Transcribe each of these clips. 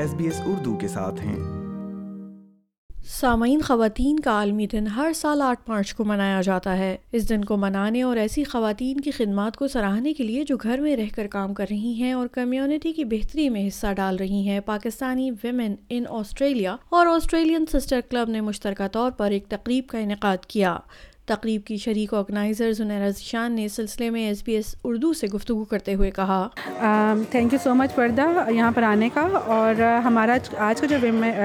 S B S Urdu کے ساتھ ہیں۔ سامعین، خواتین کا عالمی دن ہر سال آٹھ مارچ کو منایا جاتا ہے۔ اس دن کو منانے اور ایسی خواتین کی خدمات کو سراہنے کے لیے جو گھر میں رہ کر کام کر رہی ہیں اور کمیونٹی کی بہتری میں حصہ ڈال رہی ہیں، پاکستانی ویمن ان آسٹریلیا اور آسٹریلین سسٹر کلب نے مشترکہ طور پر ایک تقریب کا انعقاد کیا۔ تقریب کی شریک آرگنائزر زنیرا ذیشان نے سلسلے میں ایس بی ایس اردو سے گفتگو کرتے ہوئے کہا۔ تھینک یو سو مچ پردہ یہاں پر آنے کا۔ اور ہمارا آج کا جو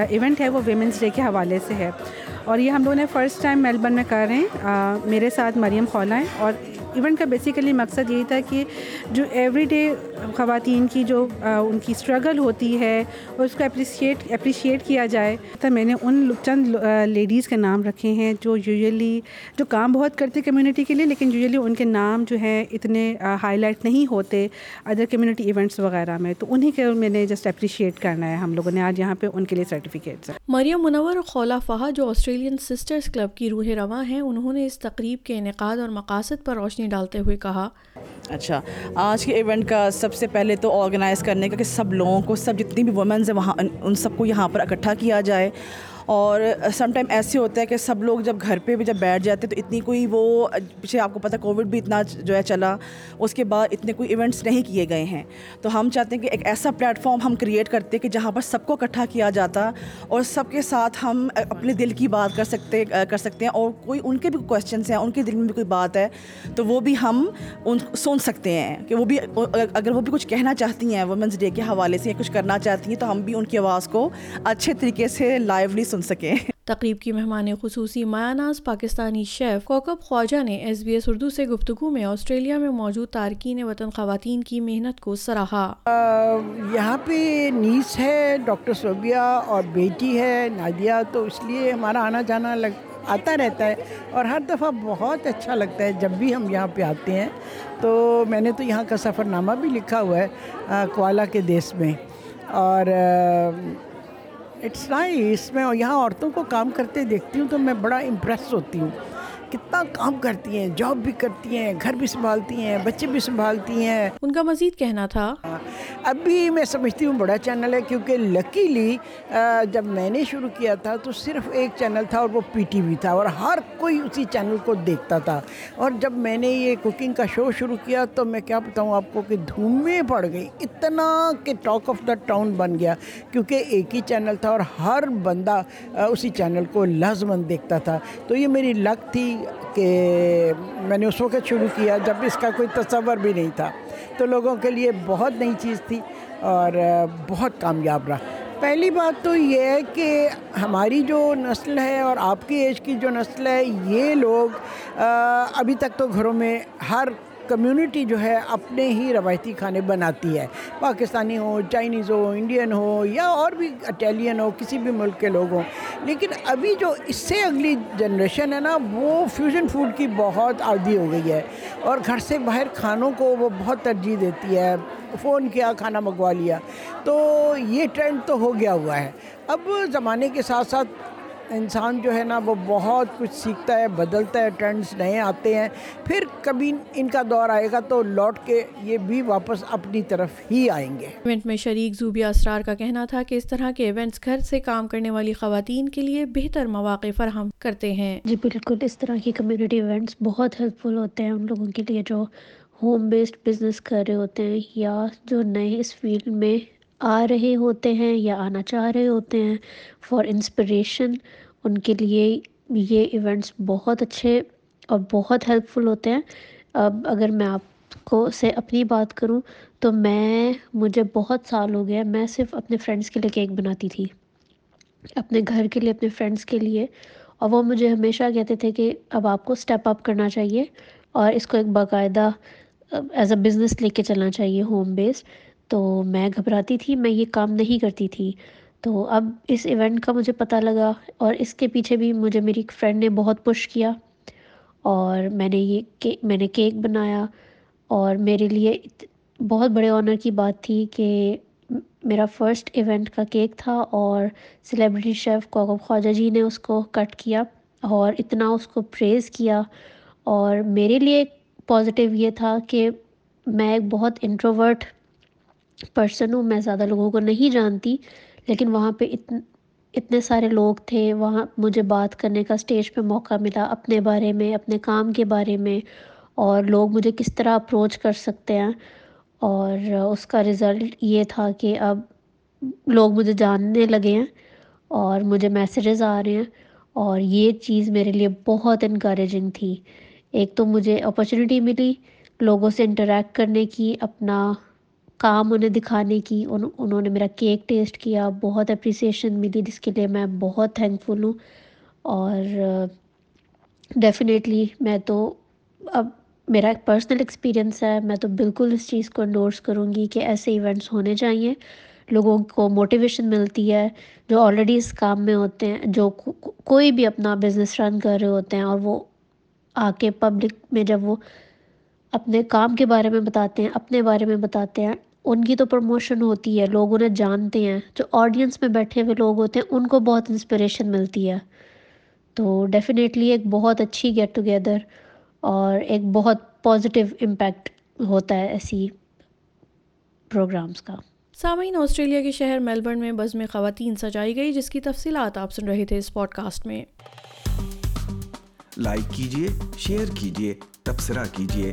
ایونٹ ہے وہ ویمنس ڈے کے حوالے سے ہے۔ اور یہ ہم لوگوں نے فرسٹ ٹائم میلبرن میں کر رہے ہیں۔ میرے ساتھ مریم خولا ہیں۔ اور ایونٹ کا بیسیکلی مقصد یہی تھا کہ جو ایوری ڈے خواتین کی جو ان کی اسٹرگل ہوتی ہے، اس کو اپریشیٹ اپریشیٹ کیا جائے تو میں نے ان چند لیڈیز کے نام رکھے ہیں جو یوزلی جو کام بہت کرتے کمیونٹی کے لیے، لیکن یوزلی ان کے نام جو ہیں اتنے ہائی لائٹ نہیں ہوتے ادر کمیونٹی ایونٹس وغیرہ میں، تو انہیں کے میں نے جسٹ اپریشیٹ کرنا ہے ہم لوگوں نے آج یہاں پہ ان کے لیے سرٹیفکیٹس مریم منور خولا فہا جو آسٹریلین سسٹرز کلب کی روح رواں ہیں، انہوں نے اس تقریب کے انعقاد اور مقاصد پر روشنی ڈالتے ہوئے کہا۔ اچھا آج کے ایونٹ کا سب سے پہلے تو آرگنائز کرنے کا کہ سب لوگوں کو، سب جتنی بھی وومنز ہیں، وہاں ان سب کو یہاں پر اکٹھا کیا جائے۔ اور سم ٹائم ایسے ہوتا ہے کہ سب لوگ جب گھر پہ بھی جب بیٹھ جاتے ہیں تو اتنی کوئی وہ پیچھے آپ کو پتہ کووڈ بھی اتنا جو ہے چلا، اس کے بعد اتنے کوئی ایونٹس نہیں کیے گئے ہیں۔ تو ہم چاہتے ہیں کہ ایک ایسا پلیٹ فارم ہم کریٹ کرتے کہ جہاں پر سب کو اکٹھا کیا جاتا اور سب کے ساتھ ہم اپنے دل کی بات کر سکتے کر سکتے ہیں اور کوئی ان کے بھی کوشچنس ہیں، ان کے دل میں بھی کوئی بات ہے تو وہ بھی ہم ان سن سکتے ہیں کہ وہ بھی اگر وہ بھی کچھ کہنا چاہتی ہیں وومنس ڈے کے حوالے سے یا کچھ کرنا چاہتی ہیں تو ہم بھی ان کی آواز کو اچھے طریقے سے لائیولی سن سکیں۔ تقریب کی مہمان خصوصی مایاناز پاکستانی شیف کوکب خواجہ نے ایس بی ایس اردو سے گفتگو میں آسٹریلیا میں موجود تارکین وطن خواتین کی محنت کو سراہا۔ یہاں پہ نیس ہے ڈاکٹر صوبیہ اور بیٹی ہے نادیہ تو اس لیے ہمارا آنا جانا لگ آتا رہتا ہے اور ہر دفعہ بہت اچھا لگتا ہے جب بھی ہم یہاں پہ آتے ہیں۔ تو میں نے تو یہاں کا سفر نامہ بھی لکھا ہوا ہے کوالا کے دیس میں۔ اور اٹس نائس میں یہاں عورتوں کو کام کرتے دیکھتی ہوں تو میں بڑا امپریس ہوتی ہوں۔ کتنا کام کرتی ہیں جاب بھی کرتی ہیں گھر بھی سنبھالتی ہیں بچے بھی سنبھالتی ہیں۔ ان کا مزید کہنا تھا۔ اب بھی میں سمجھتی ہوں بڑا چینل ہے کیونکہ لکیلی جب میں نے شروع کیا تھا تو صرف ایک چینل تھا اور وہ پی ٹی وی تھا اور ہر کوئی اسی چینل کو دیکھتا تھا۔ اور جب میں نے یہ کوکنگ کا شو شروع کیا تو میں کیا بتاؤں آپ کو کہ دھومیں پڑ گئی۔ اتنا کہ ٹاک آف دا ٹاؤن بن گیا کیونکہ ایک ہی چینل تھا اور ہر بندہ اسی چینل کو لازمند دیکھتا تھا۔ تو یہ میری لک تھی۔ کہ میں نے اس وقت شروع کیا جب اس کا کوئی تصور بھی نہیں تھا۔ تو لوگوں کے لیے بہت نئی چیز تھی اور بہت کامیاب رہا۔ پہلی بات تو یہ ہے کہ ہماری جو نسل ہے اور آپ کی ایج کی جو نسل ہے، یہ لوگ ابھی تک تو گھروں میں ہر کمیونٹی جو ہے اپنے ہی روایتی کھانے بناتی ہے۔ پاکستانی ہو، چائنیز ہو، انڈین ہو یا اور بھی اٹیلین ہو، کسی بھی ملک کے لوگ ہوں۔ لیکن ابھی جو اس سے اگلی جنریشن ہے نا، وہ فیوژن فوڈ کی بہت عادی ہو گئی ہے۔ اور گھر سے باہر کھانوں کو وہ بہت ترجیح دیتی ہے۔ فون کیا، کھانا منگوا لیا۔ تو یہ ٹرینڈ تو ہو گیا ہوا ہے۔ اب زمانے کے ساتھ ساتھ انسان جو ہے نا وہ بہت کچھ سیکھتا ہے بدلتا ہے ٹرینڈس نئے آتے ہیں۔ پھر کبھی ان کا دور آئے گا تو لوٹ کے یہ بھی واپس اپنی طرف ہی آئیں گے۔ ایونٹ میں شریک زوبیہ اسرار کا کہنا تھا کہ اس طرح کے ایونٹس گھر سے کام کرنے والی خواتین کے لیے بہتر مواقع فراہم کرتے ہیں۔ جی بالکل۔ اس طرح کی کمیونٹی ایونٹس بہت ہیلپ فل ہوتے ہیں ان لوگوں کے لیے جو ہوم بیسڈ بزنس کر رہے ہوتے ہیں یا جو نئے اس فیلڈ میں آ رہے ہوتے ہیں یا آنا چاہ رہے ہوتے ہیں فار انسپریشن ان کے لیے یہ ایونٹس بہت اچھے اور بہت ہیلپ فل ہوتے ہیں. اب اگر میں آپ کو سے اپنی بات کروں تو میں، مجھے بہت سال ہو گیا، میں صرف اپنے فرینڈس کے لیے کیک بناتی تھی. اپنے گھر کے لیے، اپنے فرینڈس کے لیے. اور وہ مجھے ہمیشہ کہتے تھے کہ اب آپ کو اسٹیپ اپ کرنا چاہیے اور اس کو ایک باقاعدہ ایز اے بزنس لے کے چلنا چاہیے ہوم بیس تو میں گھبراتی تھی، میں یہ کام نہیں کرتی تھی۔ تو اب اس ایونٹ کا مجھے پتہ لگا اور اس کے پیچھے بھی مجھے میری ایک فرینڈ نے بہت پش کیا اور میں نے یہ میں نے کیک بنایا اور میرے لیے بہت بڑے آنر کی بات تھی کہ میرا فرسٹ ایونٹ کا کیک تھا اور سلیبریٹی شیف کوکب خواجہ جی نے اس کو کٹ کیا اور اتنا اس کو پریز کیا اور میرے لیے پازیٹیو یہ تھا کہ میں ایک بہت انٹروورٹ پرسن ہوں، میں زیادہ لوگوں کو نہیں جانتی، لیکن وہاں پہ اتن، اتنے سارے لوگ تھے، وہاں مجھے بات کرنے کا اسٹیج پہ موقع ملا اپنے بارے میں، اپنے کام کے بارے میں، اور لوگ مجھے کس طرح اپروچ کر سکتے ہیں۔ اور اس کا رزلٹ یہ تھا کہ اب لوگ مجھے جاننے لگے ہیں اور مجھے میسیجز آ رہے ہیں، اور یہ چیز میرے لیے بہت انکریجنگ تھی۔ ایک تو مجھے اپرچونیٹی ملی لوگوں سے انٹریکٹ کرنے کی، اپنا کام انہیں دکھانے کی انہوں نے میرا کیک ٹیسٹ کیا، بہت اپریسیشن ملی جس کے لیے میں بہت تھینک فل ہوں۔ اور ڈیفینیٹلی میں تو اب میرا ایک پرسنل ایکسپیرئنس ہے، میں تو بالکل اس چیز کو انڈورس کروں گی کہ ایسے ایونٹس ہونے چاہئیں۔ لوگوں کو موٹیویشن ملتی ہے جو آلریڈی اس کام میں ہوتے ہیں، جو کوئی بھی اپنا بزنس رن کر رہے ہوتے ہیں اور وہ آ کے پبلک میں جب وہ اپنے کام کے بارے میں بتاتے ہیں، اپنے بارے میں بتاتے ہیں ان کی تو پروموشن ہوتی ہے لوگ انہیں جانتے ہیں۔ جو آڈینس میں بیٹھے ہوئے لوگ ہوتے ہیں ان کو بہت انسپریشن ملتی ہے۔ تو ڈیفینیٹلی ایک بہت اچھی گیٹ ٹوگیدر اور ایک بہت پازیٹیو امپیکٹ ہوتا ہے ایسی پروگرامس کا۔ سامعین آسٹریلیا کے شہر میلبرن میں بزم خواتین سجائی گئی جس کی تفصیلات آپ سن رہے تھے اس پوڈ کاسٹ میں۔ لائک کیجیے شیئر کیجیے تبصرہ کیجیے